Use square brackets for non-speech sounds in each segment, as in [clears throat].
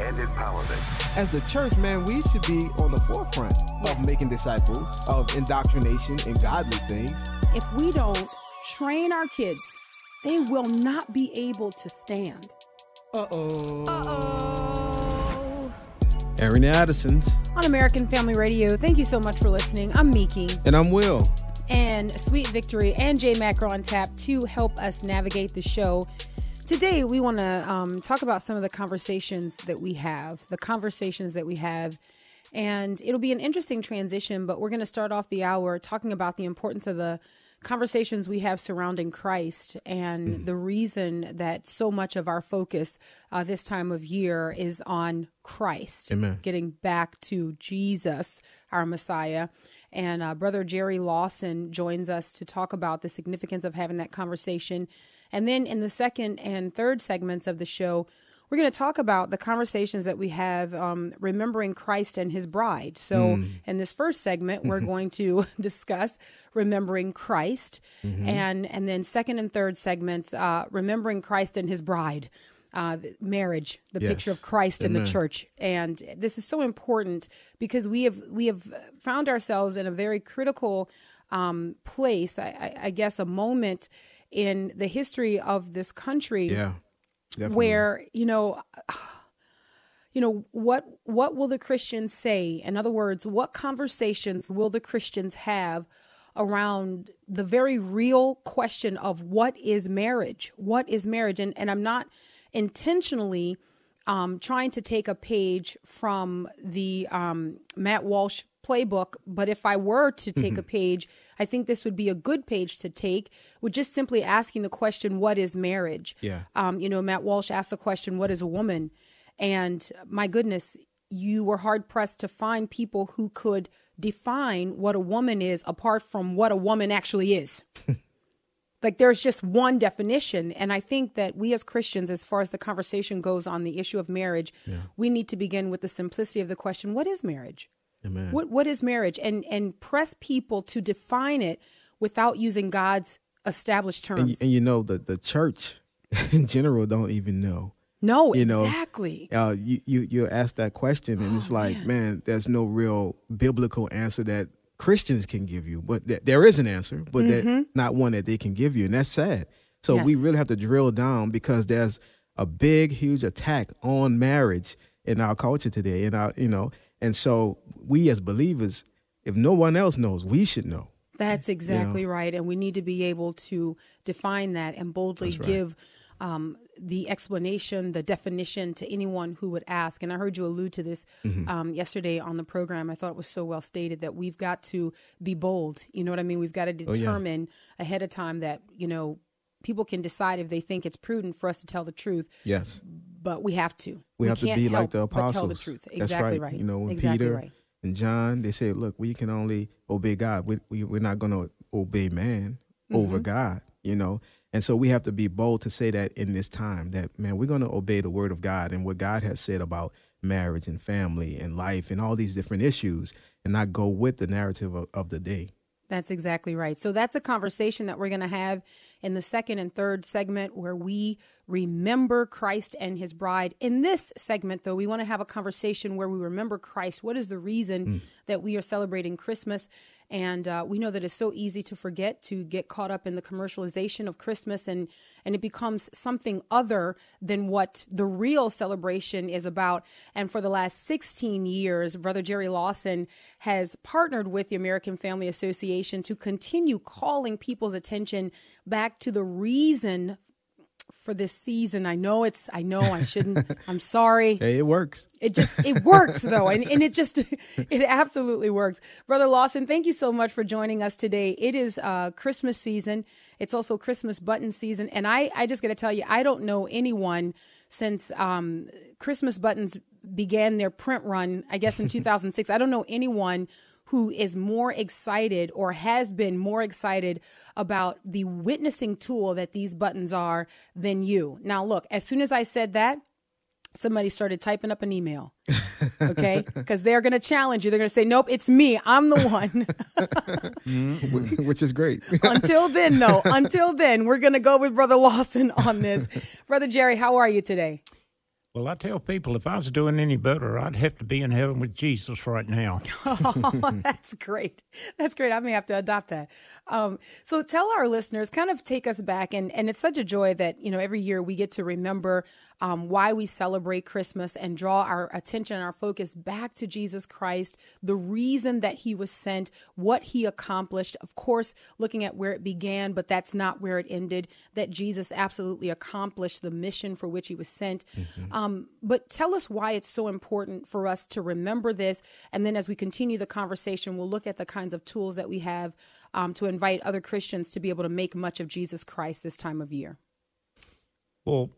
and empowerment. As the church, man, we should be on the forefront Yes. of making disciples, of indoctrination and godly things. If we don't train our kids, they will not be able to stand. Uh-oh. Uh-oh. Airing the Addisons. On American Family Radio, thank you so much for listening. I'm Miki. And I'm Will. and Sweet Victory and Jay Mac are on tap to help us navigate the show. Today, we want to um, talk about some of the conversations that we have, the conversations that we have. And it'll be an interesting transition, but we're going to start off the hour talking about the importance of the conversations we have surrounding Christ and the reason that so much of our focus uh, this time of year is on Christ, Amen. getting back to Jesus, our Messiah. And uh, Brother Jerry Lawson joins us to talk about the significance of having that conversation. And then in the second and third segments of the show, we're going to talk about the conversations that we have um, remembering Christ and his bride. So, in this first segment, we're going to [laughs] discuss remembering Christ, and and then second and third segments, uh, remembering Christ and his bride, uh, marriage, the picture of Christ in the church, and this is so important because we have we have found ourselves in a very critical um, place. I, I, I guess a moment in the history of this country Yeah. Definitely. where you know you know what what will the christians say in other words what conversations will the christians have around the very real question of what is marriage what is marriage and and i'm not intentionally um, trying to take a page from the um, Matt Walsh playbook, but if I were to take a page, I think this would be a good page to take, with just simply asking the question, "What is marriage?" Yeah. Um, you know, Matt Walsh asked the question, "What is a woman?" And my goodness, you were hard pressed to find people who could define what a woman is apart from what a woman actually is. [laughs] like there's just one definition and i think that we as christians as far as the conversation goes on the issue of marriage we need to begin with the simplicity of the question what is marriage Amen. what what is marriage and and press people to define it without using god's established terms and, you, and you know, the, the church [laughs] in general don't even know. no you know, exactly uh, you, you you ask that question and it's like, man. there's no real biblical answer that Christians can give you, but th- there is an answer, but that not one that they can give you, and that's sad. So we really have to drill down because there's a big, huge attack on marriage in our culture today, in our you know, and so we as believers, if no one else knows, we should know. That's exactly right. And we need to be able to define that and boldly right. give um, the explanation, the definition to anyone who would ask. And I heard you allude to this Mm-hmm. um, yesterday on the program. I thought it was so well stated that we've got to be bold. You know what I mean? We've got to Oh, yeah. determine ahead of time that, you know, people can decide if they think it's prudent for us to tell the truth, Yes. but we have to. We, have to be like the apostles. tell the truth. That's Exactly right. right. You know, when exactly Peter right. and John, they say, look, we can only obey God. We, we, we're not going to obey man Mm-hmm. over God, you know? And so we have to be bold to say that in this time that, man, we're going to obey the word of God and what God has said about marriage and family and life and all these different issues and not go with the narrative of, of the day. That's exactly right. So that's a conversation that we're going to have in the second and third segment where we remember Christ and his bride. In this segment, though, we want to have a conversation where we remember Christ. What is the reason mm. that we are celebrating Christmas? And uh, we know that it's so easy to forget, to get caught up in the commercialization of Christmas, and, and it becomes something other than what the real celebration is about. And for the last 16 years, Brother Jerry Lawson has partnered with the American Family Association to continue calling people's attention back to the reason for this season. I know it's, I know I shouldn't, [laughs] I'm sorry. Hey, it works. It just it works though, and, and it just [laughs] it absolutely works. Brother Lawson, thank you so much for joining us today. It is uh, Christmas season. It's also Christmas button season, and I I just got to tell you, I don't know anyone since um, Christmas buttons began their print run. I guess in [laughs] 2006, I don't know anyone who is more excited or has been more excited about the witnessing tool that these buttons are than you. Now, look, as soon as I said that, somebody started typing up an email. [laughs] Okay. Because they're going to challenge you. They're going to say, nope, it's me. I'm the one. Mm-hmm. [laughs] Which is great. [laughs] until then, though, until then, we're going to go with Brother Lawson on this. Brother Jerry, how are you today? Well, I tell people if I was doing any better, I'd have to be in heaven with Jesus right now. [laughs] oh, that's great. That's great. I may have to adopt that. Um, so tell our listeners, kind of take us back, and and it's such a joy that you know every year we get to remember um, why we celebrate Christmas and draw our attention and our focus back to Jesus Christ, the reason that He was sent, what He accomplished. Of course, looking at where it began, but that's not where it ended. That Jesus absolutely accomplished the mission for which He was sent. Mm-hmm. Um, but tell us why it's so important for us to remember this, and then as we continue the conversation, we'll look at the kinds of tools that we have um, to invite other Christians to be able to make much of Jesus Christ this time of year? Well,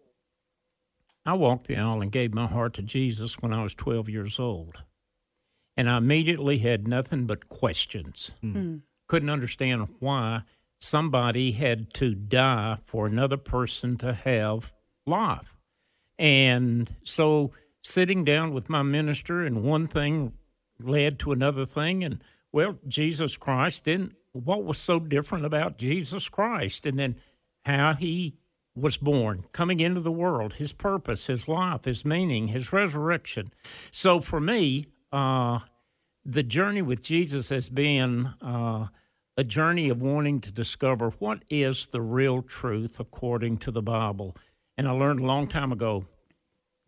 I walked the aisle and gave my heart to Jesus when I was 12 years old. And I immediately had nothing but questions. Mm. Couldn't understand why somebody had to die for another person to have life. And so sitting down with my minister, and one thing led to another thing. And well, Jesus Christ didn't what was so different about Jesus Christ and then how he was born, coming into the world, his purpose, his life, his meaning, his resurrection. So for me, uh, the journey with Jesus has been uh, a journey of wanting to discover what is the real truth according to the Bible. And I learned a long time ago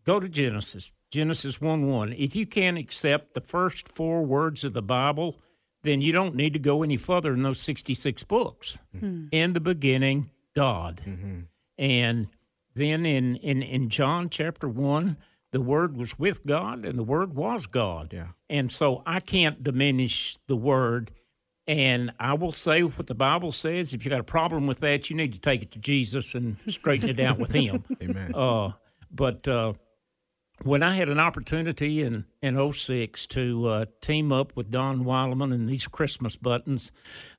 go to Genesis, Genesis 1 1. If you can't accept the first four words of the Bible, then you don't need to go any further in those 66 books. Mm-hmm. In the beginning, God. Mm-hmm. And then in, in, in John chapter 1, the Word was with God and the Word was God. Yeah. And so I can't diminish the Word. And I will say what the Bible says. If you got a problem with that, you need to take it to Jesus and straighten it out with Him. [laughs] Amen. Uh, but uh, when I had an opportunity in, in 06 to uh, team up with Don Wildmon and these Christmas buttons,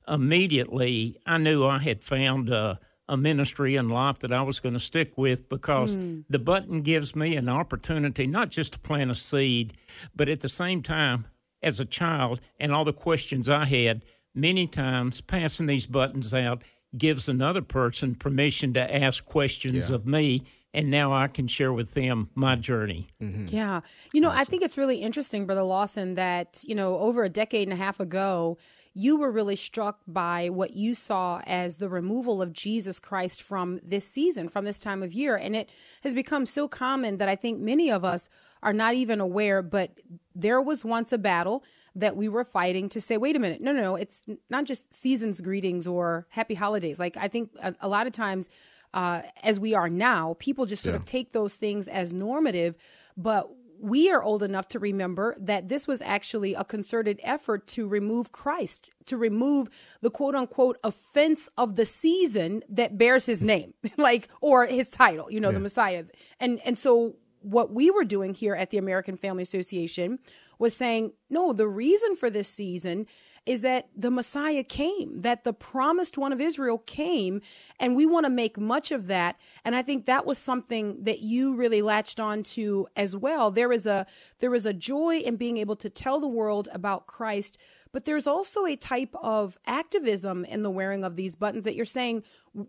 immediately I knew I had found a ministry in life that I was going to stick with because mm. the button gives me an opportunity not just to plant a seed, but at the same time, as a child and all the questions I had, many times passing these buttons out gives another person permission to ask questions yeah. of me and now I can share with them my journey. Mm-hmm. Yeah. You know, awesome. I think it's really interesting, Brother Lawson, that, you know, over a decade and a half ago, you were really struck by what you saw as the removal of Jesus Christ from this season, from this time of year. And it has become so common that I think many of us are not even aware, but there was once a battle that we were fighting to say, wait a minute, no, no, no, it's not just season's greetings or happy holidays. Like, I think a, a lot of times uh, as we are now. People just sort yeah. of take those things as normative, but we are old enough to remember that this was actually a concerted effort to remove Christ, to remove the quote unquote offense of the season that bears his [laughs] name, [laughs] like, or his title, you know, yeah. the Messiah. And, and so what we were doing here at the American Family Association was saying, no, the reason for this season is that the Messiah came, that the promised one of Israel came, and we want to make much of that. And I think that was something that you really latched on to as well. There is a there is a joy in being able to tell the world about Christ, but there's also a type of activism in the wearing of these buttons that you're saying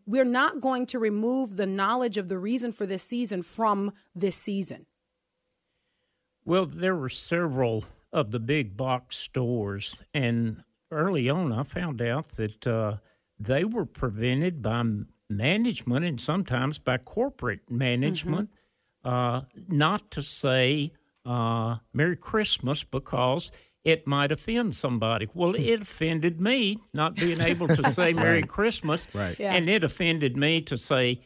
we're not going to remove the knowledge of the reason for this season from this season. Well, there were several of the big box stores. And early on, I found out that uh, they were prevented by management and sometimes by corporate management mm-hmm. uh, not to say uh, Merry Christmas because it might offend somebody. Well, it offended me not being [laughs] able to say Merry Christmas, right. Yeah. and it offended me to say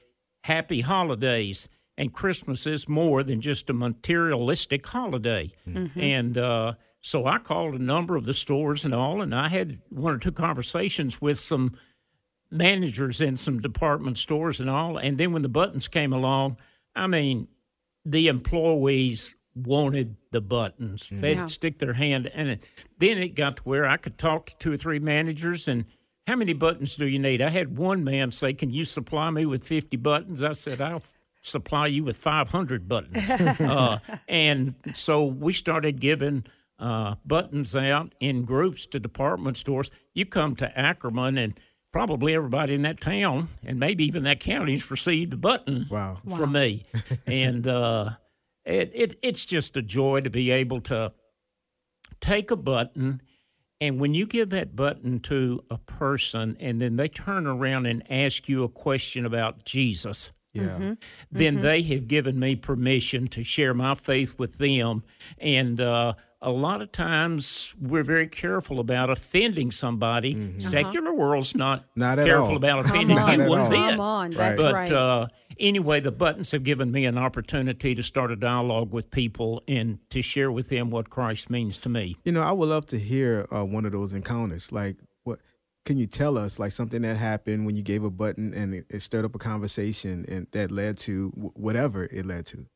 Happy Holidays and Christmas is more than just a materialistic holiday. Mm-hmm. And uh, so I called a number of the stores and all, and I had one or two conversations with some managers in some department stores and all. And then when the buttons came along, I mean, the employees wanted the buttons. They'd Yeah. stick their hand and it. Then it got to where I could talk to two or three managers and how many buttons do you need? I had one man say, Can you supply me with 50 buttons? I said, I'll supply you with 500 buttons. [laughs] uh, and so we started giving uh, buttons out in groups to department stores. You come to Ackerman, and probably everybody in that town and maybe even that county's received a button Wow. from me. [laughs] and uh, it, it, it's just a joy to be able to take a button and when you give that button to a person and then they turn around and ask you a question about Jesus, Yeah. then they have given me permission to share my faith with them. And uh, a lot of times we're very careful about offending somebody. Secular world's not, Not careful all. about offending you one bit. come on, that's But right. uh, anyway, the buttons have given me an opportunity to start a dialogue with people and to share with them what Christ means to me. You know, I would love to hear uh, one of those encounters. Like, can you tell us? Like something that happened when you gave a button and it, it stirred up a conversation and that led to wh- whatever it led to.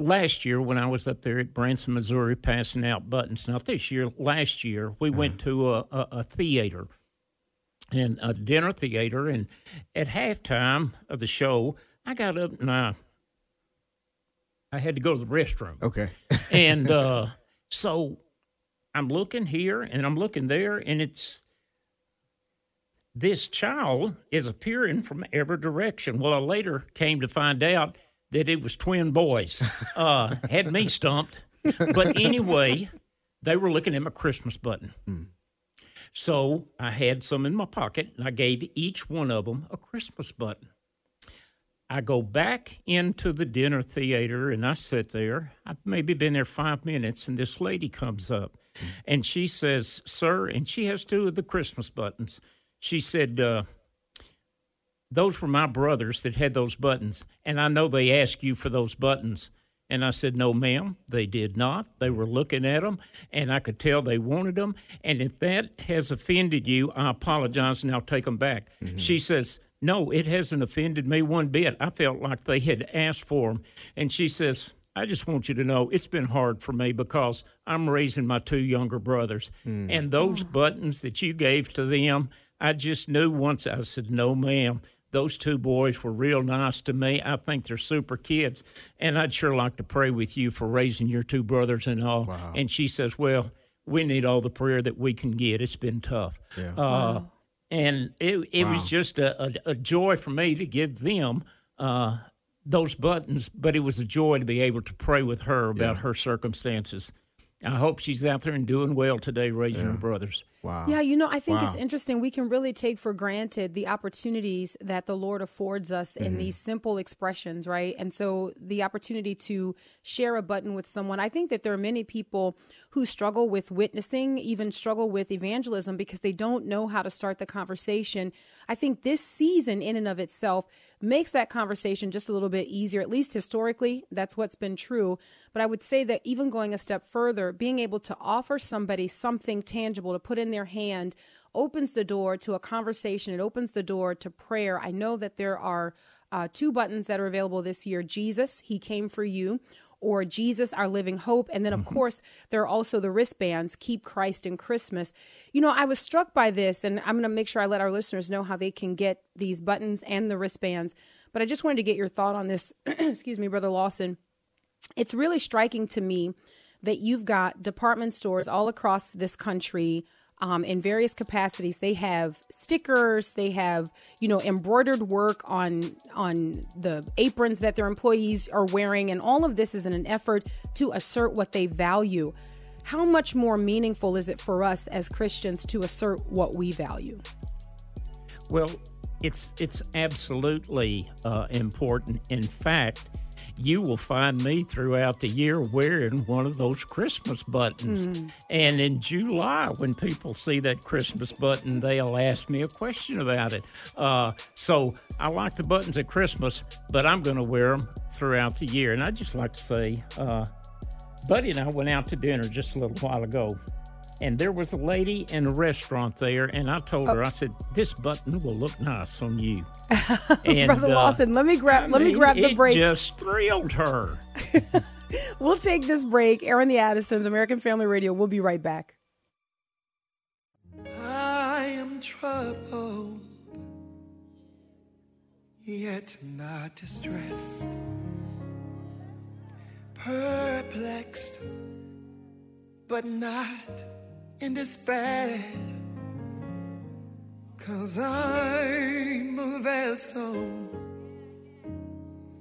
last year when I was up there at Branson, Missouri, passing out buttons. Now this year, last year, we went to a, a, a theater and a dinner theater, and at halftime of the show, I got up and I I had to go to the restroom, Okay. [laughs] and uh, so I'm looking here and I'm looking there, and it's this child is appearing from every direction. Well, I later came to find out that it was twin boys. Uh, [laughs] had me stumped. But anyway, they were looking at my Christmas button. So I had some in my pocket, and I gave each one of them a Christmas button. I go back into the dinner theater and I sit there. I've maybe been there five minutes, and this lady comes up and she says, Sir, and she has two of the Christmas buttons. She said, uh, Those were my brothers that had those buttons, and I know they asked you for those buttons. And I said, No, ma'am, they did not. They were looking at them, and I could tell they wanted them. And if that has offended you, I apologize and I'll take them back. She says, No, it hasn't offended me one bit. I felt like they had asked for them. And she says, I just want you to know it's been hard for me because I'm raising my two younger brothers. And those buttons that you gave to them, I just knew once I said, No, ma'am. Those two boys were real nice to me. I think they're super kids. And I'd sure like to pray with you for raising your two brothers and all. And she says, Well, we need all the prayer that we can get. It's been tough. Yeah. Uh, and it, it was just a, a, a joy for me to give them uh, those buttons, but it was a joy to be able to pray with her about her circumstances. I hope she's out there and doing well today, raising her brothers. Wow. Yeah, you know, I think it's interesting. We can really take for granted the opportunities that the Lord affords us in Mm-hmm. these simple expressions, right? And so the opportunity to share a button with someone, I think that there are many people who struggle with witnessing, even struggle with evangelism because they don't know how to start the conversation. I think this season, in and of itself, makes that conversation just a little bit easier, at least historically. That's what's been true. But I would say that even going a step further, being able to offer somebody something tangible to put in their hand opens the door to a conversation. It opens the door to prayer. I know that there are uh, two buttons that are available this year Jesus, He came for you. Or Jesus, our living hope. And then, of course, there are also the wristbands, Keep Christ in Christmas. You know, I was struck by this, and I'm going to make sure I let our listeners know how they can get these buttons and the wristbands. But I just wanted to get your thought on this. [clears throat] Excuse me, Brother Lawson it's really striking to me that you've got department stores all across this country um, in various capacities. They have stickers, they have you know embroidered work on on the aprons that their employees are wearing, and all of this is in an effort to assert what they value. How much more meaningful is it for us as Christians to assert what we value? Well, it's it's absolutely uh, important. In fact, you will find me throughout the year wearing one of those Christmas buttons. And in July, when people see that Christmas button, they'll ask me a question about it. Uh, so I like the buttons at Christmas, but I'm going to wear them throughout the year. And I just like to say, uh, Buddy and I went out to dinner just a little while ago, and there was a lady in a restaurant there, and I told her, I said, "This button will look nice on you." [laughs] And Brother uh, Lawson, let me grab I let me mean, grab the break. it break. just thrilled her. [laughs] we'll take this break. Airing the Addisons, American Family Radio. We'll be right back. I am troubled, yet not distressed, perplexed, but not in despair. Cause I'm a vessel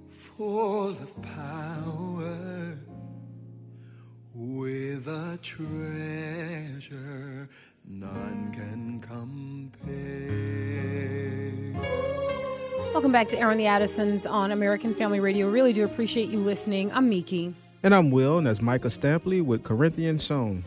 full of power with a treasure none can compare. Welcome back to Airing the Addisons on American Family Radio. Really do appreciate you listening. I'm Miki. And I'm Will, and that's Micah Stampley with Corinthian Song.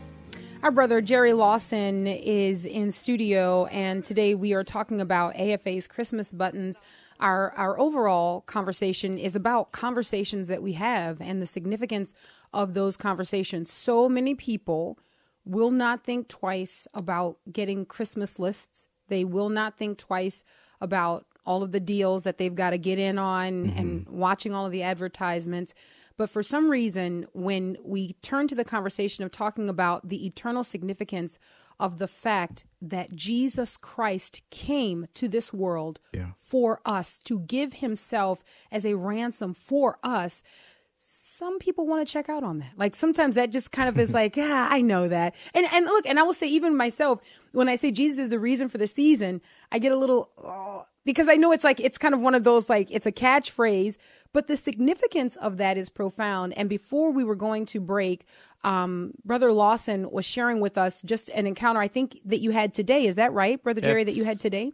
Our brother Jerry Lawson is in studio, and today we are talking about AFA's Christmas buttons. Our, our overall conversation is about conversations that we have and the significance of those conversations. So many people will not think twice about getting Christmas lists. They will not think twice about all of the deals that they've got to get in on mm-hmm. and watching all of the advertisements. But for some reason, when we turn to the conversation of talking about the eternal significance of the fact that Jesus Christ came to this world yeah. for us to give himself as a ransom for us, some people want to check out on that. Like sometimes that just kind of is [laughs] like, yeah, I know that. And and look, and I will say even myself, when I say Jesus is the reason for the season, I get a little oh, because I know it's like it's kind of one of those like it's a catchphrase, but the significance of that is profound. And before we were going to break, um, Brother Lawson was sharing with us just an encounter I think that you had today. Is that right, Brother Jerry, that you had today?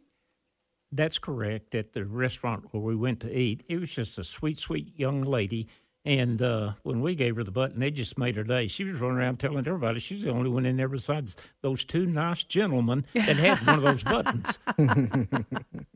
That's correct. At the restaurant where we went to eat, it was just a sweet, sweet young lady. And uh, when we gave her the button, they just made her day. She was running around telling everybody she's the only one in there besides those two nice gentlemen that had one of those buttons. [laughs] [laughs]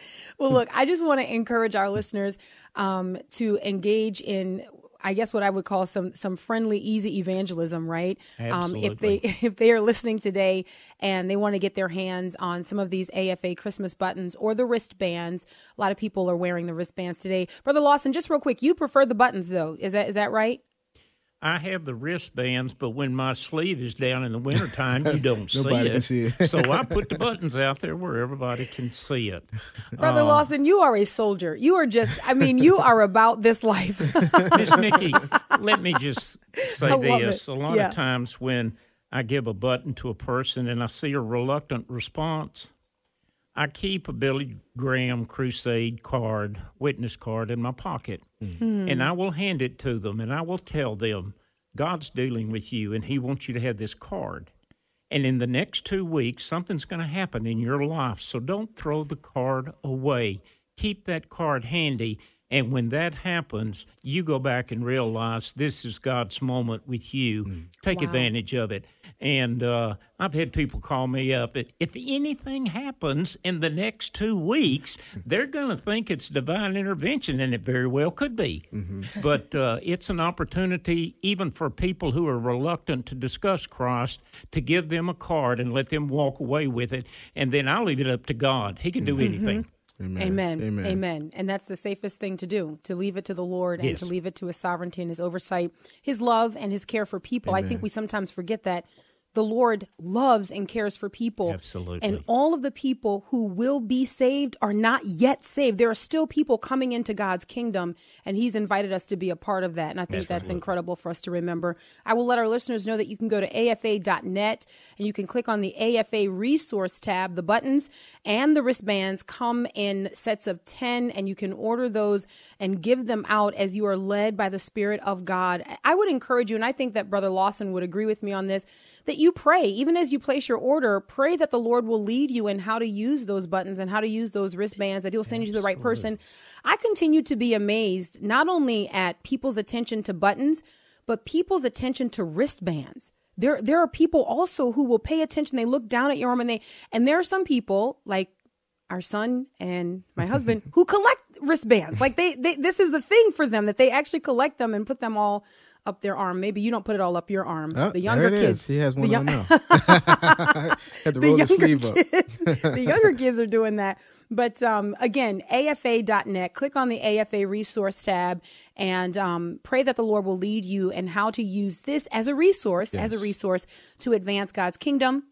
[laughs] well, look, I just want to encourage our listeners um, to engage in I guess what I would call some some friendly, easy evangelism, right? Absolutely. Um, if they [laughs] if they are listening today and they want to get their hands on some of these AFA Christmas buttons or the wristbands, a lot of people are wearing the wristbands today. Brother Lawson, just real quick, you prefer the buttons though? Is that is that right? I have the wristbands, but when my sleeve is down in the wintertime, you don't [laughs] see it. Can see it. so I put the [laughs] buttons out there where everybody can see it. Brother uh, Lawson, you are a soldier. You are just, I mean, you are about this life. [laughs] Miss Nikki, let me just say this. It. A lot yeah. of times when I give a button to a person and I see a reluctant response, I keep a Billy Graham Crusade card, witness card in my pocket, mm-hmm. and I will hand it to them and I will tell them, God's dealing with you and He wants you to have this card. And in the next two weeks, something's going to happen in your life. So don't throw the card away. Keep that card handy and when that happens, you go back and realize this is God's moment with you. Mm. Take wow. advantage of it. And uh, I've had people call me up. If anything happens in the next two weeks, [laughs] they're going to think it's divine intervention, and it very well could be. Mm-hmm. [laughs] But uh, it's an opportunity, even for people who are reluctant to discuss Christ, to give them a card and let them walk away with it. And then I'll leave it up to God. He can do mm-hmm. anything. Amen. Amen. Amen. Amen. And that's the safest thing to do to leave it to the Lord and to leave it to his sovereignty and his oversight, his love and his care for people. Amen. I think we sometimes forget that the Lord loves and cares for people. Absolutely. And all of the people who will be saved are not yet saved. There are still people coming into God's kingdom, and He's invited us to be a part of that. And I think Absolutely. that's incredible for us to remember. I will let our listeners know that you can go to afa.net and you can click on the AFA resource tab. The buttons and the wristbands come in sets of 10, and you can order those and give them out as you are led by the Spirit of God. I would encourage you, and I think that Brother Lawson would agree with me on this that you pray, even as you place your order, pray that the Lord will lead you in how to use those buttons and how to use those wristbands, that He'll send Absolutely. you to the right person. I continue to be amazed not only at people's attention to buttons, but people's attention to wristbands. There, there are people also who will pay attention. They look down at your arm and they, and there are some people like our son and my [laughs] husband who collect wristbands. Like they, they, this is the thing for them that they actually collect them and put them all up their arm. Maybe you don't put it all up your arm. Oh, the younger kids. is. He has the one young- on now. [laughs] [laughs] Had to roll the sleeve up. [laughs] the younger kids are doing that. But um, again, afa.net, click on the AFA resource tab and um, pray that the Lord will lead you and how to use this as a resource, as a resource to advance God's kingdom.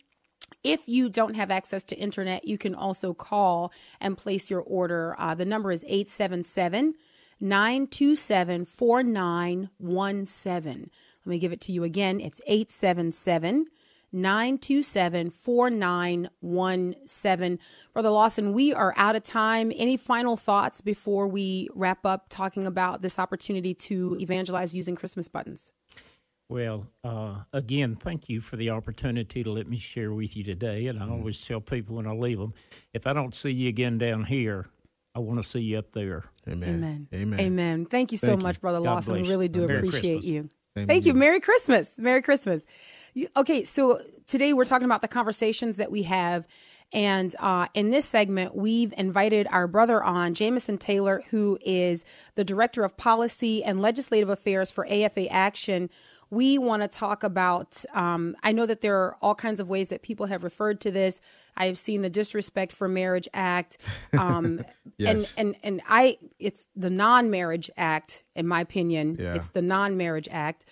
If you don't have access to internet, you can also call and place your order. Uh, the number is 877 927 4917. Let me give it to you again. It's 877 927 4917. Brother Lawson, we are out of time. Any final thoughts before we wrap up talking about this opportunity to evangelize using Christmas buttons? Well, uh, again, thank you for the opportunity to let me share with you today. And I always tell people when I leave them, if I don't see you again down here, I want to see you up there. Amen. Amen. Amen. Amen. Thank you so Thank you. much, Brother God Lawson. We really do Merry appreciate Christmas. you. Same Thank you. you. Merry Christmas. Merry Christmas. You- Okay, so today we're talking about the conversations that we have. And uh, in this segment, we've invited our brother on, Jameson Taylor, who is the Director of Policy and Legislative Affairs for AFA Action. We want to talk about. Um, I know that there are all kinds of ways that people have referred to this. I have seen the Disrespect for Marriage Act, [laughs] um, Yes. and and and I. It's the Non-Marriage Act, in my opinion. Yeah. It's the Non-Marriage Act.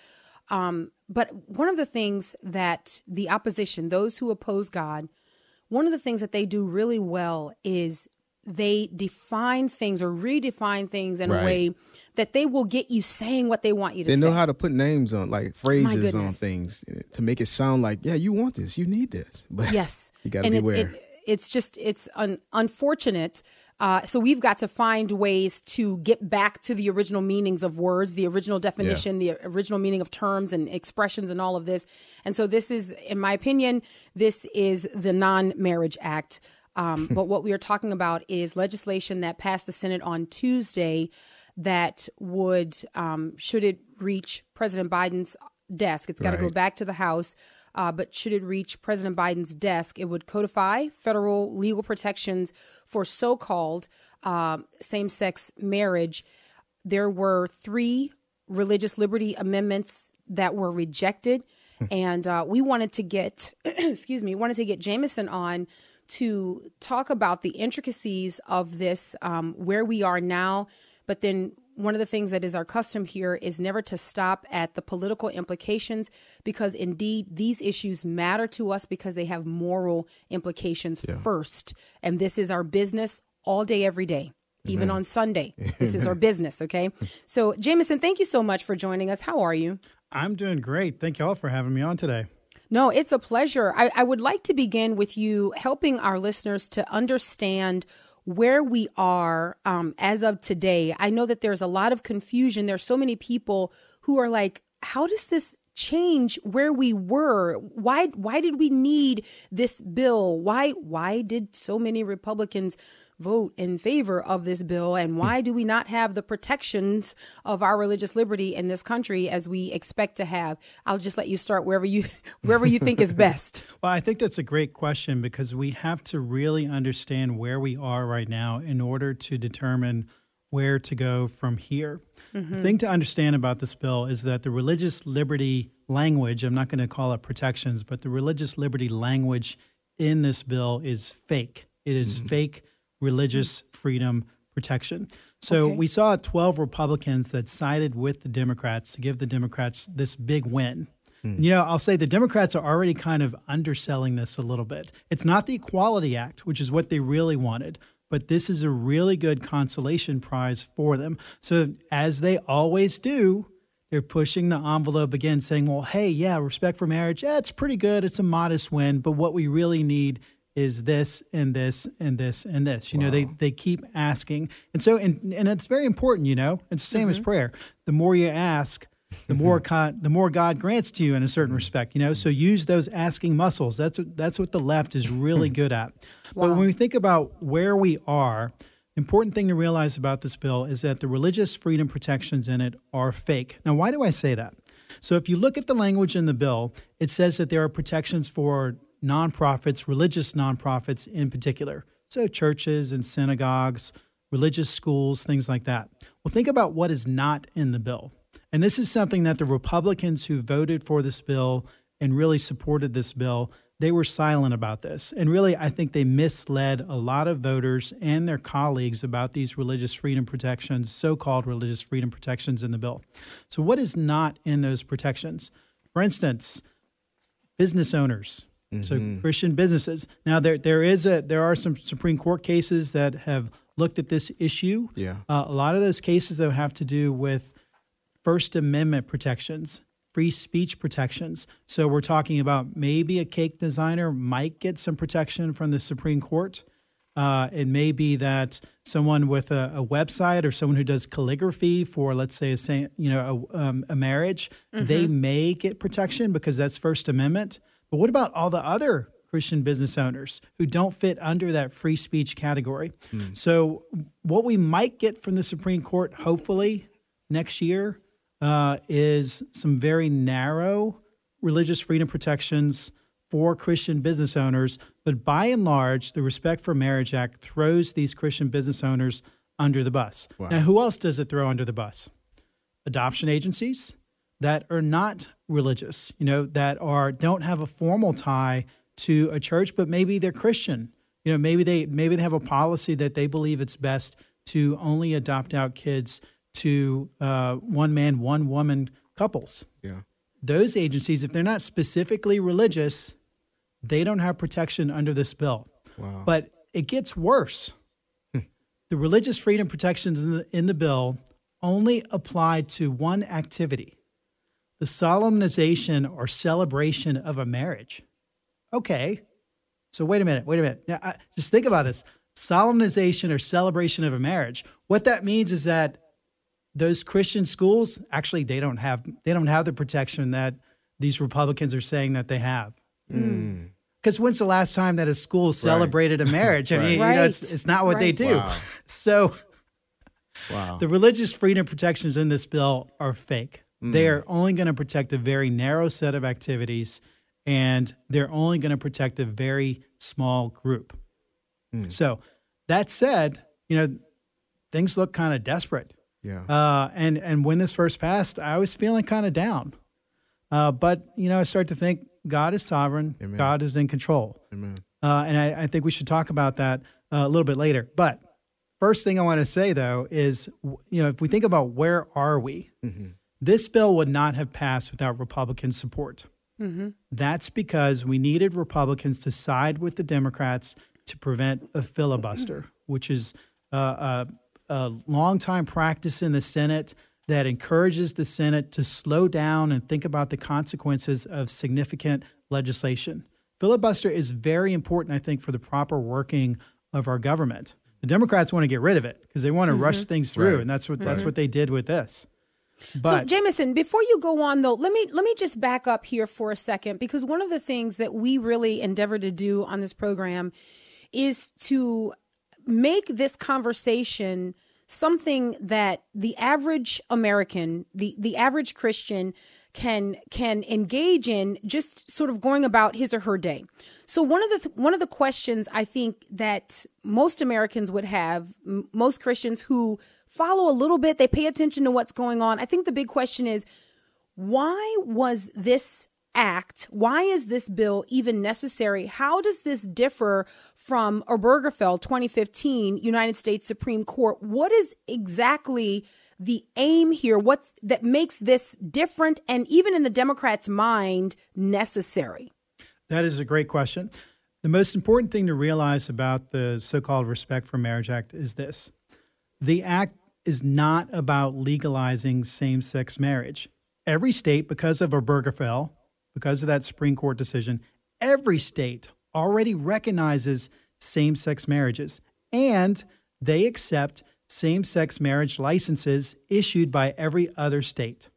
Um, but one of the things that the opposition, those who oppose God, one of the things that they do really well is they define things or redefine things in a way that they will get you saying what they want you to They say. They know how to put names on, like phrases on things to make it sound like, yeah, you want this, you need this. [laughs] But Yes. you got to And it- beware. it- it's just, it's un- unfortunate. Uh, so we've got to find ways to get back to the original meanings of words, the original definition, the original meaning of terms and expressions and all of this. And so this is, in my opinion, this is the non-marriage act. Um, [laughs] but what we are talking about is legislation that passed the Senate on Tuesday that would, um, should it reach President Biden's desk, it's got to go back to the House. Uh, but should it reach President Biden's desk, it would codify federal legal protections for so called uh, same sex marriage. There were three religious liberty amendments that were rejected. and uh, we wanted to get, [clears throat] excuse me, wanted to get Jameson on to talk about the intricacies of this, um, where we are now. But then one of the things that is our custom here is never to stop at the political implications because indeed these issues matter to us because they have moral implications first. And this is our business all day, every day. Even mm-hmm. on Sunday. [laughs] This is our business, okay? So, Jameson, thank you so much for joining us. How are you? I'm doing great. Thank you all for having me on today. No, it's a pleasure. I, I would like to begin with you helping our listeners to understand where we are um, as of today. I know that there's a lot of confusion. There's so many people who are like, how does this change where we were? Why why did we need this bill? Why why did so many Republicans vote in favor of this bill? And why do we not have the protections of our religious liberty in this country as we expect to have? I'll just let you start wherever you [laughs] wherever you think is best. Well, I think that's a great question because we have to really understand where we are right now in order to determine where to go from here. The mm-hmm. thing to understand about this bill is that the religious liberty language, I'm not going to call it protections, but the religious liberty language in this bill is fake. It is mm-hmm. fake religious mm-hmm. freedom protection. So Okay. we saw 12 Republicans that sided with the Democrats to give the Democrats this big win. Mm. You know, I'll say the Democrats are already kind of underselling this a little bit. It's not the Equality Act, which is what they really wanted, but this is a really good consolation prize for them. So, as they always do, they're pushing the envelope again, saying, well, hey, yeah, respect for marriage, yeah, it's pretty good. It's a modest win, but what we really need is this and this and this and this. You know, they, they keep asking. And so, and, and it's very important, you know, it's the same as mm-hmm. prayer. The more you ask, the [laughs] more God, the more God grants to you in a certain mm-hmm. respect, you know. So use those asking muscles. That's what that's what the left is really [laughs] good at. But when we think about where we are, important thing to realize about this bill is that the religious freedom protections in it are fake. Now, why do I say that? So if you look at the language in the bill, it says that there are protections for nonprofits, religious nonprofits in particular. So churches and synagogues, religious schools, things like that. Well, think about what is not in the bill. And this is something that the Republicans who voted for this bill and really supported this bill, they were silent about this. And really, I think they misled a lot of voters and their colleagues about these religious freedom protections, so called religious freedom protections in the bill. So, what is not in those protections? For instance, business owners. Mm-hmm. So Christian businesses. Now there there is a there are some Supreme Court cases that have looked at this issue. Yeah. Uh, a lot of those cases though have to do with First Amendment protections, free speech protections. So we're talking about maybe a cake designer might get some protection from the Supreme Court. Uh, it may be that someone with a, a, website or someone who does calligraphy for, let's say, a you know a, um, a marriage, mm-hmm. they may get protection because that's First Amendment. But what about all the other Christian business owners who don't fit under that free speech category? Mm. So, what we might get from the Supreme Court, hopefully next year, uh, is some very narrow religious freedom protections for Christian business owners. But by and large, the Respect for Marriage Act throws these Christian business owners under the bus. Wow. Now, who else does it throw under the bus? Adoption agencies that are not religious, you know, that are don't have a formal tie to a church, but maybe they're Christian. You know, maybe they maybe they have a policy that they believe it's best to only adopt out kids to uh, one man, one woman couples. Yeah. Those agencies, if they're not specifically religious, they don't have protection under this bill. Wow. But it gets worse. Hmm. the religious freedom protections in the, in the bill only apply to one activity the solemnization or celebration of a marriage. Okay. So, wait a minute, wait a minute. Now, I, just think about this solemnization or celebration of a marriage. What that means is that those Christian schools actually they don't have they don't have the protection that these Republicans are saying that they have. Mm. Because when's the last time that a school celebrated right. a [laughs] marriage? I mean, right. you know, it's, it's not what right. they do. Wow. [laughs] So, wow. the religious freedom protections in this bill are fake. Mm. They are only going to protect a very narrow set of activities, and they're only going to protect a very small group. Mm. So, that said, you know, things look kind of desperate. Yeah. Uh, and and when this first passed, I was feeling kind of down. Uh, but you know, I start to think God is sovereign. Amen. God is in control. Amen. Uh, and I, I, think we should talk about that uh, a little bit later. But first thing I want to say though is, you know, if we think about where are we, mm-hmm. This bill would not have passed without Republican support. Mm-hmm. That's because we needed Republicans to side with the Democrats to prevent a filibuster, [clears throat] which is uh, a, a long-time practice in the Senate that encourages the Senate to slow down and think about the consequences of significant legislation. Filibuster is very important, I think, for the proper working of our government. The Democrats want to get rid of it because they want to mm-hmm. rush things through, right. and that's what that's what they did with this. But, so Jameson, before you go on though, let me let me just back up here for a second because one of the things that we really endeavor to do on this program is to make this conversation something that the average American, the the average Christian can can engage in just sort of going about his or her day. So one of the th- one of the questions I think that most Americans would have, m- most Christians who follow a little bit, they pay attention to what's going on. I think the big question is why was this act, why is this bill even necessary? How does this differ from Obergefell 2015 United States Supreme Court? What is exactly the aim here? What's that makes this different and even in the Democrats' mind necessary? That is a great question. The most important thing to realize about the so-called Respect for Marriage Act is this. The act is not about legalizing same-sex marriage. Every state, because of Obergefell, because of that Supreme Court decision, every state already recognizes same sex marriages and they accept same sex marriage licenses issued by every other state.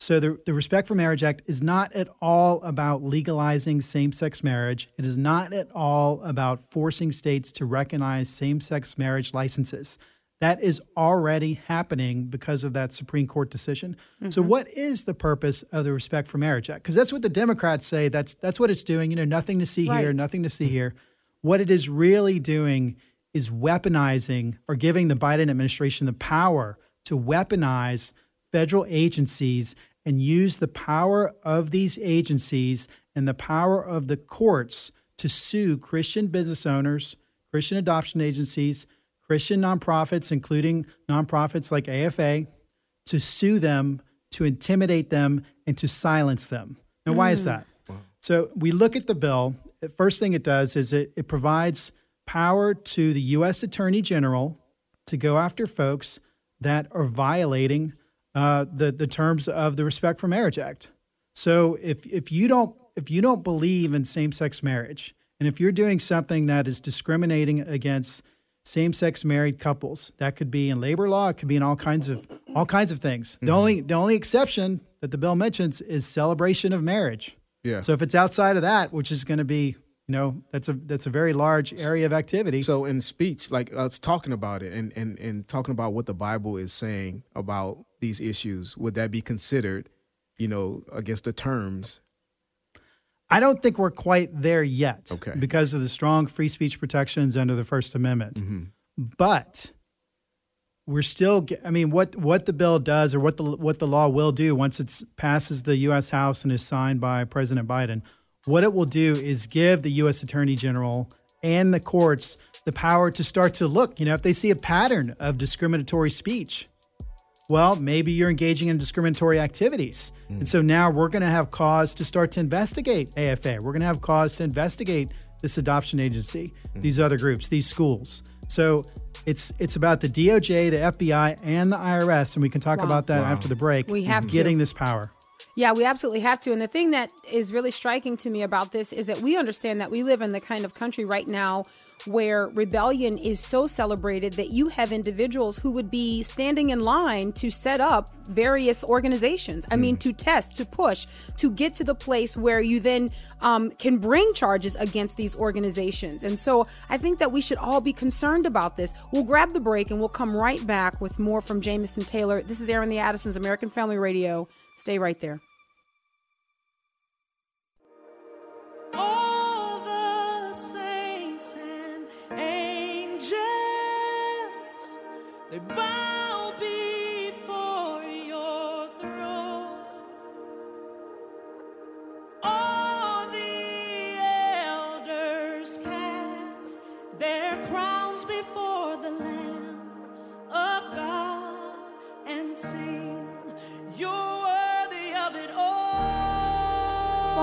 So, the, the Respect for Marriage Act is not at all about legalizing same sex marriage. It is not at all about forcing states to recognize same sex marriage licenses. That is already happening because of that Supreme Court decision. Mm-hmm. So, what is the purpose of the Respect for Marriage Act? Because that's what the Democrats say. That's that's what it's doing. You know, nothing to see right. here, nothing to see here. What it is really doing is weaponizing or giving the Biden administration the power to weaponize federal agencies and use the power of these agencies and the power of the courts to sue Christian business owners, Christian adoption agencies, Christian nonprofits, including nonprofits like AFA, to sue them, to intimidate them, and to silence them. Now, why is that? So we look at the bill. The first thing it does is it, it provides power to the U.S. Attorney General to go after folks that are violating uh, the the terms of the Respect for Marriage Act. So if if you don't if you don't believe in same sex marriage, and if you're doing something that is discriminating against same sex married couples, that could be in labor law, it could be in all kinds of all kinds of things. Mm-hmm. The only the only exception that the bill mentions is celebration of marriage. Yeah. So if it's outside of that, which is going to be you know that's a that's a very large area of activity so in speech like us talking about it and and and talking about what the bible is saying about these issues would that be considered you know against the terms i don't think we're quite there yet okay. because of the strong free speech protections under the first amendment mm-hmm. but we're still i mean what what the bill does or what the what the law will do once it passes the US house and is signed by president biden what it will do is give the U.S. Attorney General and the courts the power to start to look. You know, if they see a pattern of discriminatory speech, well, maybe you're engaging in discriminatory activities. Mm. And so now we're going to have cause to start to investigate AFA. We're going to have cause to investigate this adoption agency, mm. these other groups, these schools. So it's it's about the DOJ, the FBI, and the IRS, and we can talk wow. about that wow. after the break. We have getting to. this power. Yeah, we absolutely have to. And the thing that is really striking to me about this is that we understand that we live in the kind of country right now where rebellion is so celebrated that you have individuals who would be standing in line to set up various organizations. I mean, hmm. to test, to push, to get to the place where you then um, can bring charges against these organizations. And so I think that we should all be concerned about this. We'll grab the break and we'll come right back with more from Jameson Taylor. This is Airing the Addisons, American Family Radio. Stay right there. They bow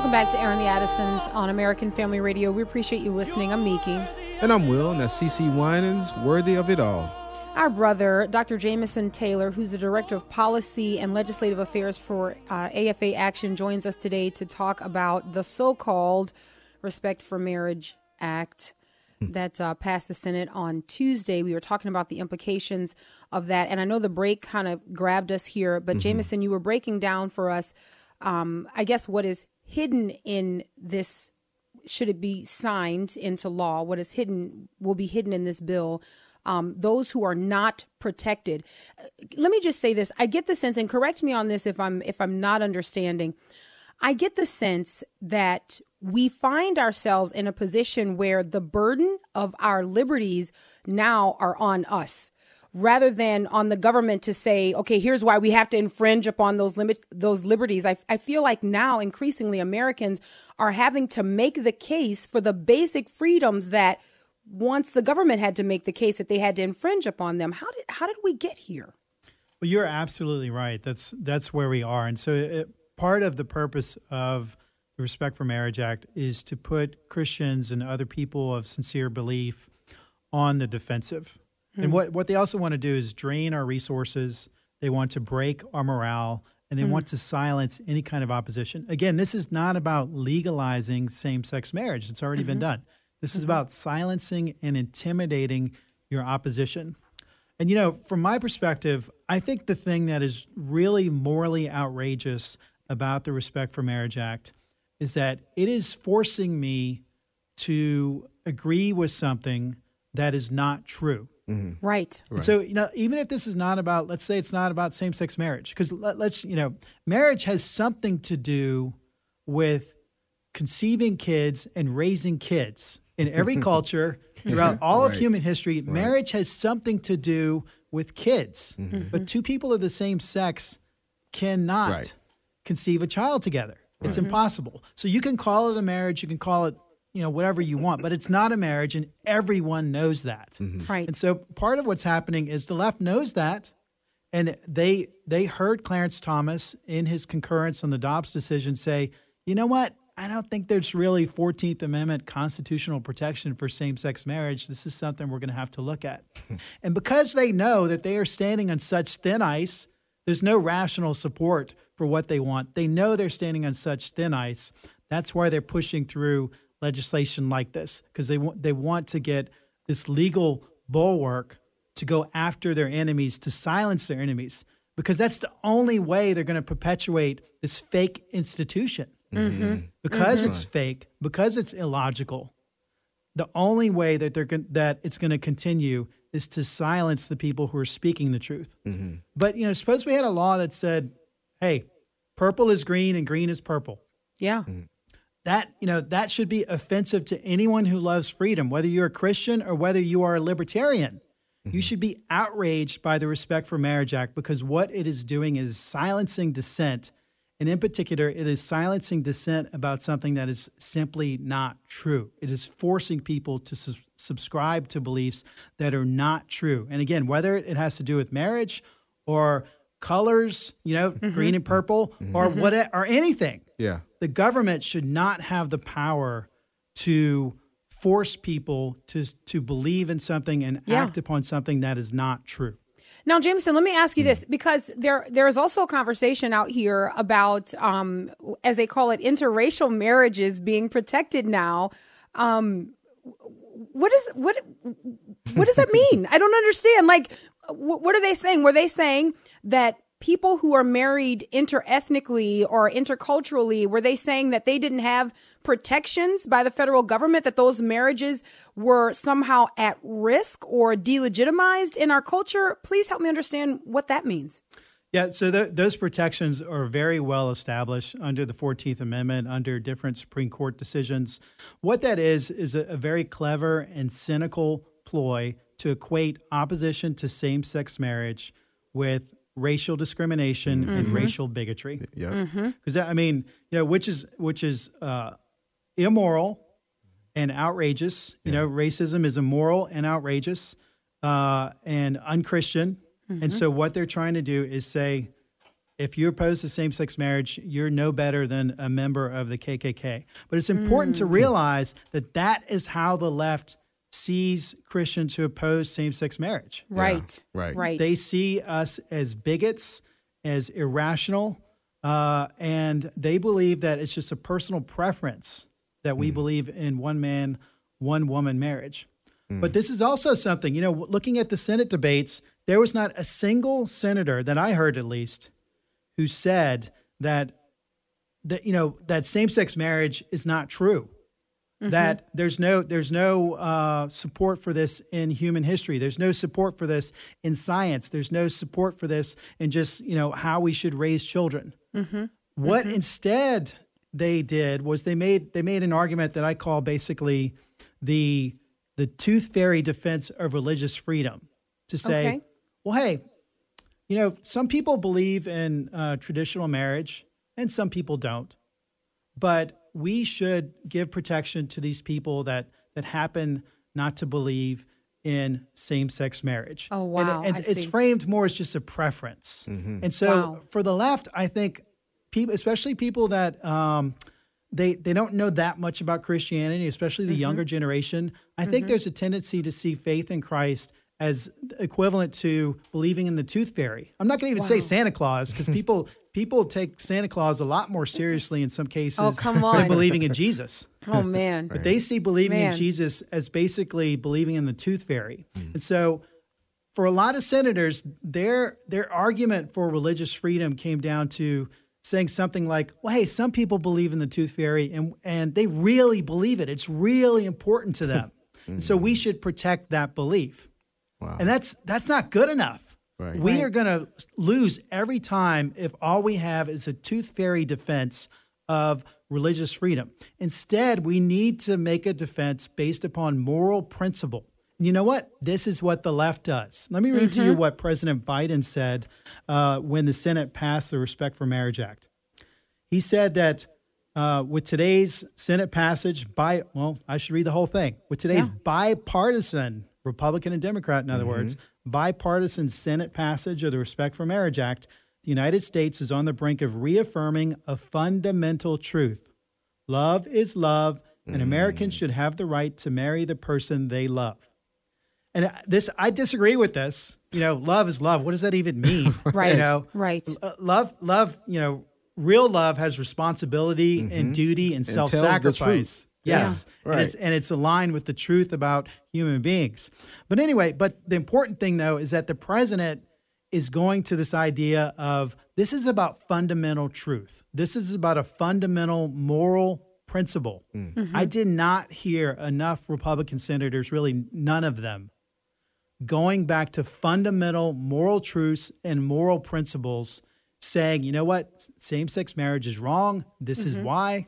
Welcome back to Airing the Addisons on American Family Radio. We appreciate you listening. I'm Miki. And I'm Will, and that's CeCe Winans, worthy of it all. Our brother, Dr. Jameson Taylor, who's the Director of Policy and Legislative Affairs for uh, AFA Action, joins us today to talk about the so called Respect for Marriage Act hmm. that uh, passed the Senate on Tuesday. We were talking about the implications of that. And I know the break kind of grabbed us here, but mm-hmm. Jameson, you were breaking down for us, um, I guess, what is hidden in this. Should it be signed into law? What is hidden will be hidden in this bill um, those who are not protected. Let me just say this: I get the sense, and correct me on this if I'm if I'm not understanding. I get the sense that we find ourselves in a position where the burden of our liberties now are on us rather than on the government to say, okay, here's why we have to infringe upon those limit those liberties. I, I feel like now increasingly Americans are having to make the case for the basic freedoms that once the government had to make the case that they had to infringe upon them. How did how did we get here? Well, you're absolutely right. That's that's where we are, and so it, part of the purpose of the Respect for Marriage Act is to put Christians and other people of sincere belief on the defensive. Hmm. And what what they also want to do is drain our resources. They want to break our morale and they hmm. want to silence any kind of opposition. Again, this is not about legalizing same sex marriage. It's already mm-hmm. been done. This mm-hmm. is about silencing and intimidating your opposition. And, you know, from my perspective, I think the thing that is really morally outrageous about the Respect for Marriage Act is that it is forcing me to agree with something that is not true. Mm-hmm. Right. right. So, you know, even if this is not about, let's say it's not about same sex marriage, because let, us you know, marriage has something to do with conceiving kids and raising kids in every [laughs] culture throughout all right. of human history, right. marriage has something to do with kids. Mm-hmm. But two people of the same sex cannot Right. conceive a child together. It's impossible. So you can call it a marriage, you can call it, you know, whatever you want, but it's not a marriage and everyone knows that. Mm-hmm. Right. And so part of what's happening is the left knows that and they they heard Clarence Thomas in his concurrence on the Dobbs decision say, "You know what? I don't think there's really 14th Amendment constitutional protection for same-sex marriage. This is something we're going to have to look at." [laughs] and because they know that they are standing on such thin ice, there's no rational support for what they want. They know they're standing on such thin ice. That's why they're pushing through legislation like this because they want they want to get this legal bulwark to go after their enemies, to silence their enemies, because that's the only way they're going to perpetuate this fake institution. Mm-hmm. Mm-hmm. Because it's fake, because it's illogical, the only way that they're gon- that it's going to continue is to silence the people who are speaking the truth. Mm-hmm. But you know, suppose we had a law that said, "Hey, purple is green and green is purple." yeah. That you know that should be offensive to anyone who loves freedom whether you're a christian or whether you are a libertarian. You mm-hmm. should be outraged by the respect for marriage act because what it is doing is silencing dissent. And in particular it is silencing dissent about something that is simply not true. It is forcing people to sus- subscribe to beliefs that are not true. And again whether it has to do with marriage or colors you know mm-hmm. green and purple or mm-hmm. what or anything. Yeah. The government should not have the power to force people to to believe in something and Yeah. act upon something that is not true. Now, Jameson, let me ask you this because there there is also a conversation out here about, um, as they call it, interracial marriages being protected now. Um, what is what what does that mean? [laughs] I don't understand. Like, what are they saying? Were they saying that people who are married interethnically or interculturally were they saying that they didn't have protections by the federal government that those marriages were somehow at risk or delegitimized in our culture please help me understand what that means Yeah, so th- those protections are very well established under the 14th Amendment, under different Supreme Court decisions. What that is, is a, a very clever and cynical ploy to equate opposition to same sex marriage with racial discrimination and racial bigotry. Yeah. because I mean, you know, which is which is uh, immoral and outrageous. You know, racism is immoral and outrageous uh, and unchristian. And so, what they're trying to do is say, if you oppose the same-sex marriage, you're no better than a member of the KKK. But it's important to realize that that is how the left sees Christians who oppose same-sex marriage. right right. right They see us as bigots, as irrational, uh, and they believe that it's just a personal preference that we believe in one man, one woman marriage. But this is also something, you know, looking at the Senate debates, there was not a single senator that I heard at least who said that that you know that same-sex marriage is not true that there's no there's no uh, support for this in human history. There's no support for this in science. There's no support for this in just you know how we should raise children. What instead they did was they made they made an argument that I call basically the the tooth fairy defense of religious freedom to say, Okay. well, hey, you know, some people believe in uh, traditional marriage and some people don't but we should give protection to these people that that happen not to believe in same-sex marriage. Oh, And- wow, And, I it's see. framed more as just a preference. And so Wow. for the left, I think people, especially people that um, they they don't know that much about Christianity, especially the Mm-hmm. younger generation. I think there's a tendency to see faith in Christ as equivalent to believing in the tooth fairy. I'm not going to even say Santa Claus because people [laughs] people take Santa Claus a lot more seriously in some cases Oh, come than on. believing in Jesus. [laughs] oh man But they see believing Man. in Jesus as basically believing in the tooth fairy. Hmm. And so for a lot of senators, their their argument for religious freedom came down to saying something like, "Well, hey, some people believe in the tooth fairy, and and they really believe it. It's really important to them, [laughs] and so we hmm. should protect that belief." Wow. And that's that's not good enough. Right. We Right. are going to lose every time if all we have is a tooth fairy defense of religious freedom. Instead, we need to make a defense based upon moral principle. you know what? This is what the left does. Let me read to you Mm-hmm. what President Biden said uh, when the Senate passed the Respect for Marriage Act. He said that uh, with today's Senate passage, by well, I should read the whole thing. With today's Yeah. bipartisan, Republican and Democrat, in other words, bipartisan Senate passage of the Respect for Marriage Act, the United States is on the brink of reaffirming a fundamental truth. Love is love, and Americans mm. should have the right to marry the person they love. And uh, this, I disagree with this. You know, love is love. What does that even mean? [laughs] Right. You know, Right. uh, love, love. You know, real love has responsibility and mm-hmm. duty and, tells the self-sacrifice. Yes, Yeah. and, it's, Right. and it's aligned with the truth about human beings. But anyway, but the important thing though is that the president is going to this idea of this is about fundamental truth. This is about a fundamental moral principle. Mm-hmm. I did not hear enough Republican senators, really none of them, going back to fundamental moral truths and moral principles, saying, you know what, same sex marriage is wrong. This is mm-hmm. why.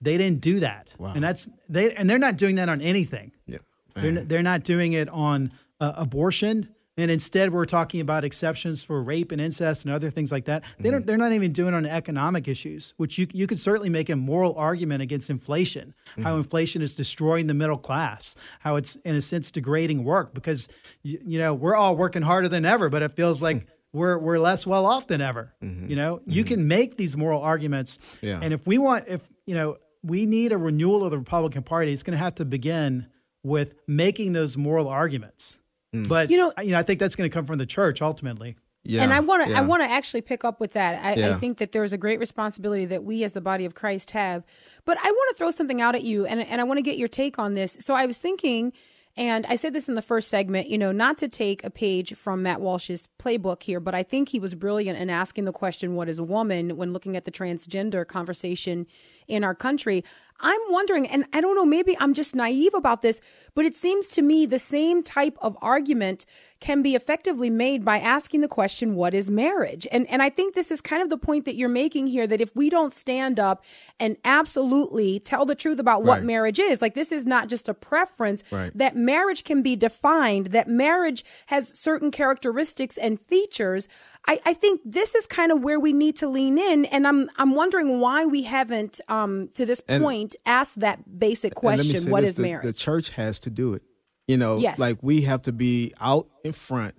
They didn't do that, and that's they, and they're not doing that on anything. Yeah. They're, they're not doing it on uh, abortion. And instead, we're talking about exceptions for rape and incest and other things like that. They don't. Mm-hmm. They're not even doing it on economic issues, which you you could certainly make a moral argument against inflation. How mm-hmm. inflation is destroying the middle class. How it's in a sense degrading work because you, you know we're all working harder than ever, but it feels like [laughs] we're we're less well off than ever. Mm-hmm. You know, you can make these moral arguments, Yeah. and if we want, if you know, we need a renewal of the Republican Party, it's going to have to begin with making those moral arguments. Mm. But You you know- know, you know, I think that's going to come from the church ultimately. Yeah. and I want to yeah. I want to actually pick up with that. I, I think that there's a great responsibility that we as the body of Christ have. But I want to throw something out at you, and and I want to get your take on this. So I was thinking, and I said this in the first segment, you know, not to take a page from Matt Walsh's playbook here, but I think he was brilliant in asking the question, "What is a woman?" when looking at the transgender conversation in our country. I'm wondering, and I don't know, maybe I'm just naive about this, but it seems to me the same type of argument can be effectively made by asking the question, what is marriage? And and I think this is kind of the point that you're making here that if we don't stand up and absolutely tell the truth about what Right. marriage is, like this is not just a preference, Right. that marriage can be defined, that marriage has certain characteristics and features. I, I think this is kind of where we need to lean in, and I'm I'm wondering why we haven't, um, to this And- point, asked that basic And let me question: What this, is marriage? The church has to do it. You know, Yes. like we have to be out in front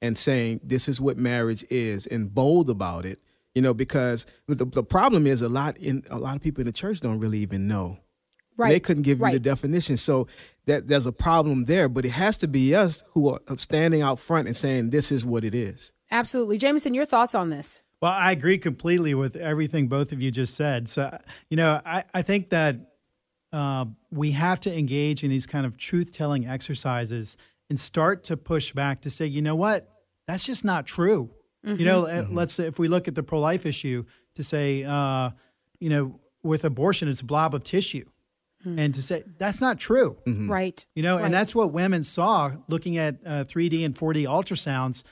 and saying this is what marriage is and bold about it. You know, because the, the problem is a lot in a lot of people in the church don't really even know. right? They couldn't give you the definition. So that there's a problem there, but it has to be us who are standing out front and saying this is what it is. Absolutely, Jameson. Your thoughts on this? Well, I agree completely with everything both of you just said. So, you know, I, I think that uh, we have to engage in these kind of truth telling exercises and start to push back to say, you know what, that's just not true. You know, uh, let's say if we look at the pro life issue to say, uh, you know, with abortion, it's a blob of tissue. And to say that's not true. Right. You know, Right. and that's what women saw looking at uh, 3D and 4D ultrasounds.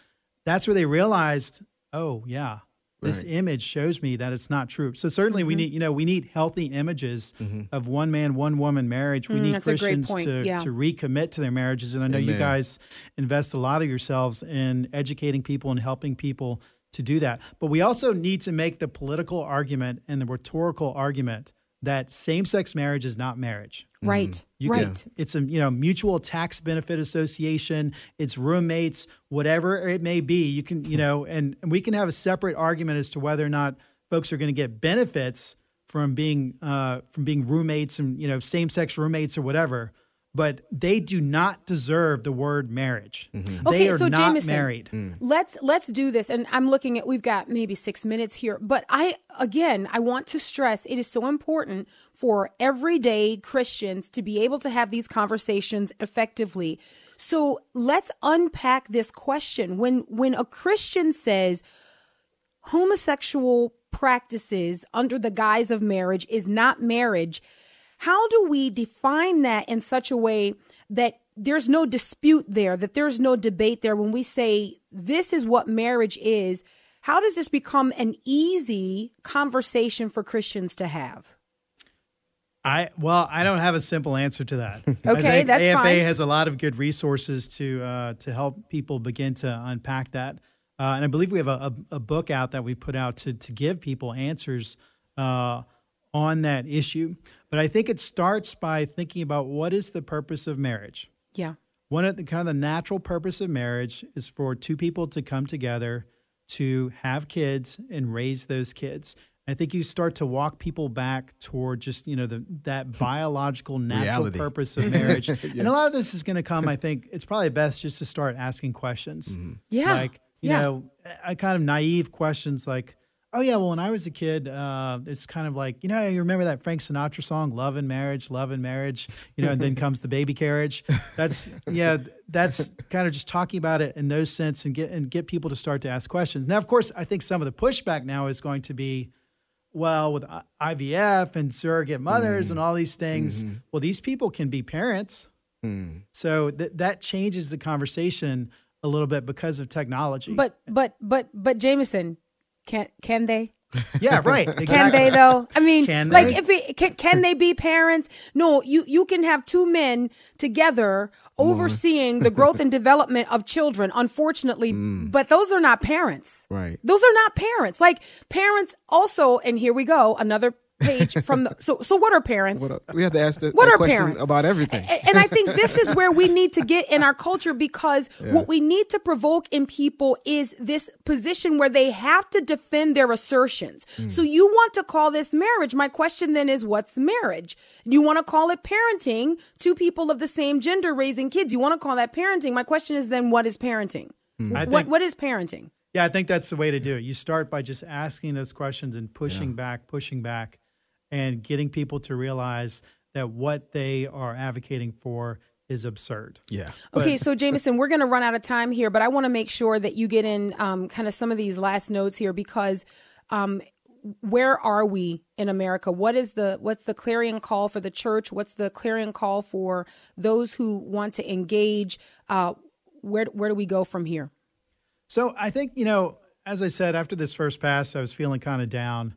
That's where they realized, oh yeah, this Right. image shows me that it's not true. So certainly we Mm-hmm. need, you know, we need healthy images of one man, one woman marriage. We need Mm, that's a great Christians to yeah. to recommit to their marriages. And I know you guys invest a lot of yourselves in educating people and helping people to do that. But we also need to make the political argument and the rhetorical argument that same-sex marriage is not marriage. Right. You right. can, it's a you know mutual tax benefit association. It's roommates, whatever it may be. You can you know, and, and we can have a separate argument as to whether or not folks are going to get benefits from being uh, from being roommates and you know same sex roommates or whatever. But they do not deserve the word marriage. Mm-hmm. They Okay, are so not Jameson, married. Mm. Let's let's do this. And I'm looking at we've got maybe six minutes here. But I again I want to stress it is so important for everyday Christians to be able to have these conversations effectively. So let's unpack this question. When when a Christian says homosexual practices under the guise of marriage is not marriage, how do we define that in such a way that there's no dispute there, that there's no debate there when we say this is what marriage is? How does this become an easy conversation for Christians to have? I well, I don't have a simple answer to that. [laughs] I Okay, think that's AFA fine. has a lot of good resources to uh, to help people begin to unpack that. Uh, and I believe we have a, a, a book out that we put out to to give people answers uh, on that issue. But I think it starts by thinking about what is the purpose of marriage. Yeah. One of the kind of the natural purpose of marriage is for two people to come together to have kids and raise those kids. I think you start to walk people back toward just you know the that [laughs] biological natural Reality. purpose of [laughs] marriage, and a lot of this is going to come. I think it's probably best just to start asking questions. Mm-hmm. Yeah. like you Yeah. know, a kind of naive questions like, "Oh yeah, well when I was a kid, uh, it's kind of like you know you remember that Frank Sinatra song, Love and Marriage, Love and Marriage, you know, and then comes the baby carriage. That's yeah, that's kind of just talking about it in those sense and get and get people to start to ask questions. Now, of course, I think some of the pushback now is going to be. Well, with IVF and surrogate mothers and mm. all these things, mm-hmm. well, these people can be parents. Mm. So th- that changes the conversation a little bit because of technology. But but but but Jameson, can can they? yeah, right. [laughs] Can they though? I mean, Can like they? if it can, can they be parents? No, you you can have two men together overseeing the growth and [laughs] development of children. Unfortunately, mm. but those are not parents. Right. Those are not parents. Like parents also, and here we go, another page from the. So so what are parents? What a- we have to ask the, What that are question parents? about everything. A- And I think this is where we need to get in our culture because what we need to provoke in people is this position where they have to defend their assertions. Hmm. So you want to call this marriage. My question then is what's marriage? You want to call it parenting, two people of the same gender raising kids. You want to call that parenting. My question is then what is parenting? I What think- what is parenting? Yeah, I think that's the way to do it. You start by just asking those questions and pushing back, pushing back, and getting people to realize that what they are advocating for is absurd. yeah. Okay, so Jameson, we're going to run out of time here, but I want to make sure that you get in um, kind of some of these last notes here because um, where are we in America? What is the what's the clarion call for the church? What's the clarion call for those who want to engage? Uh, where where do we go from here? So I think, you know, as I said, after this first pass, I was feeling kind of down.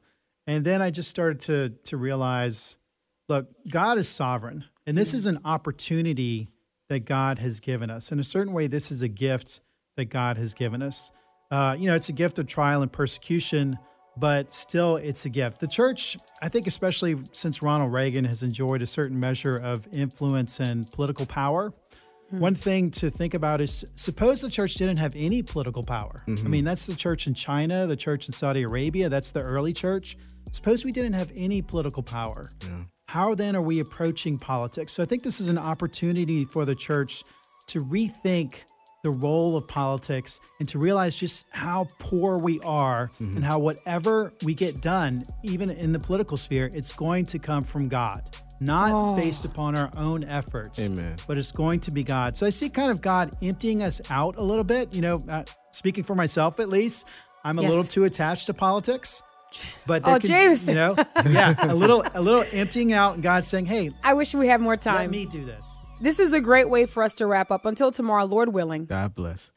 And then I just started to to realize, look, God is sovereign. And this is an opportunity that God has given us. In a certain way, this is a gift that God has given us. Uh, you know, it's a gift of trial and persecution, but still it's a gift. The church, I think, especially since Ronald Reagan has enjoyed a certain measure of influence and political power. Mm-hmm. One thing to think about is suppose the church didn't have any political power. Mm-hmm. I mean, that's the church in China, the church in Saudi Arabia, that's the early church. Suppose we didn't have any political power. How then are we approaching politics? So I think this is an opportunity for the church to rethink the role of politics and to realize just how poor we are mm-hmm. and how whatever we get done, even in the political sphere, it's going to come from God, not based upon our own efforts Amen. but it's going to be God. So I see kind of God emptying us out a little bit. You know, uh, speaking for myself at least, I'm a Yes. little too attached to politics. But Oh, there can- Jameson. you know, [laughs] yeah, a little, a little emptying out, and God saying, "Hey, I wish we had more time. let time. me do this." This is a great way for us to wrap up. Until tomorrow, Lord willing. God bless.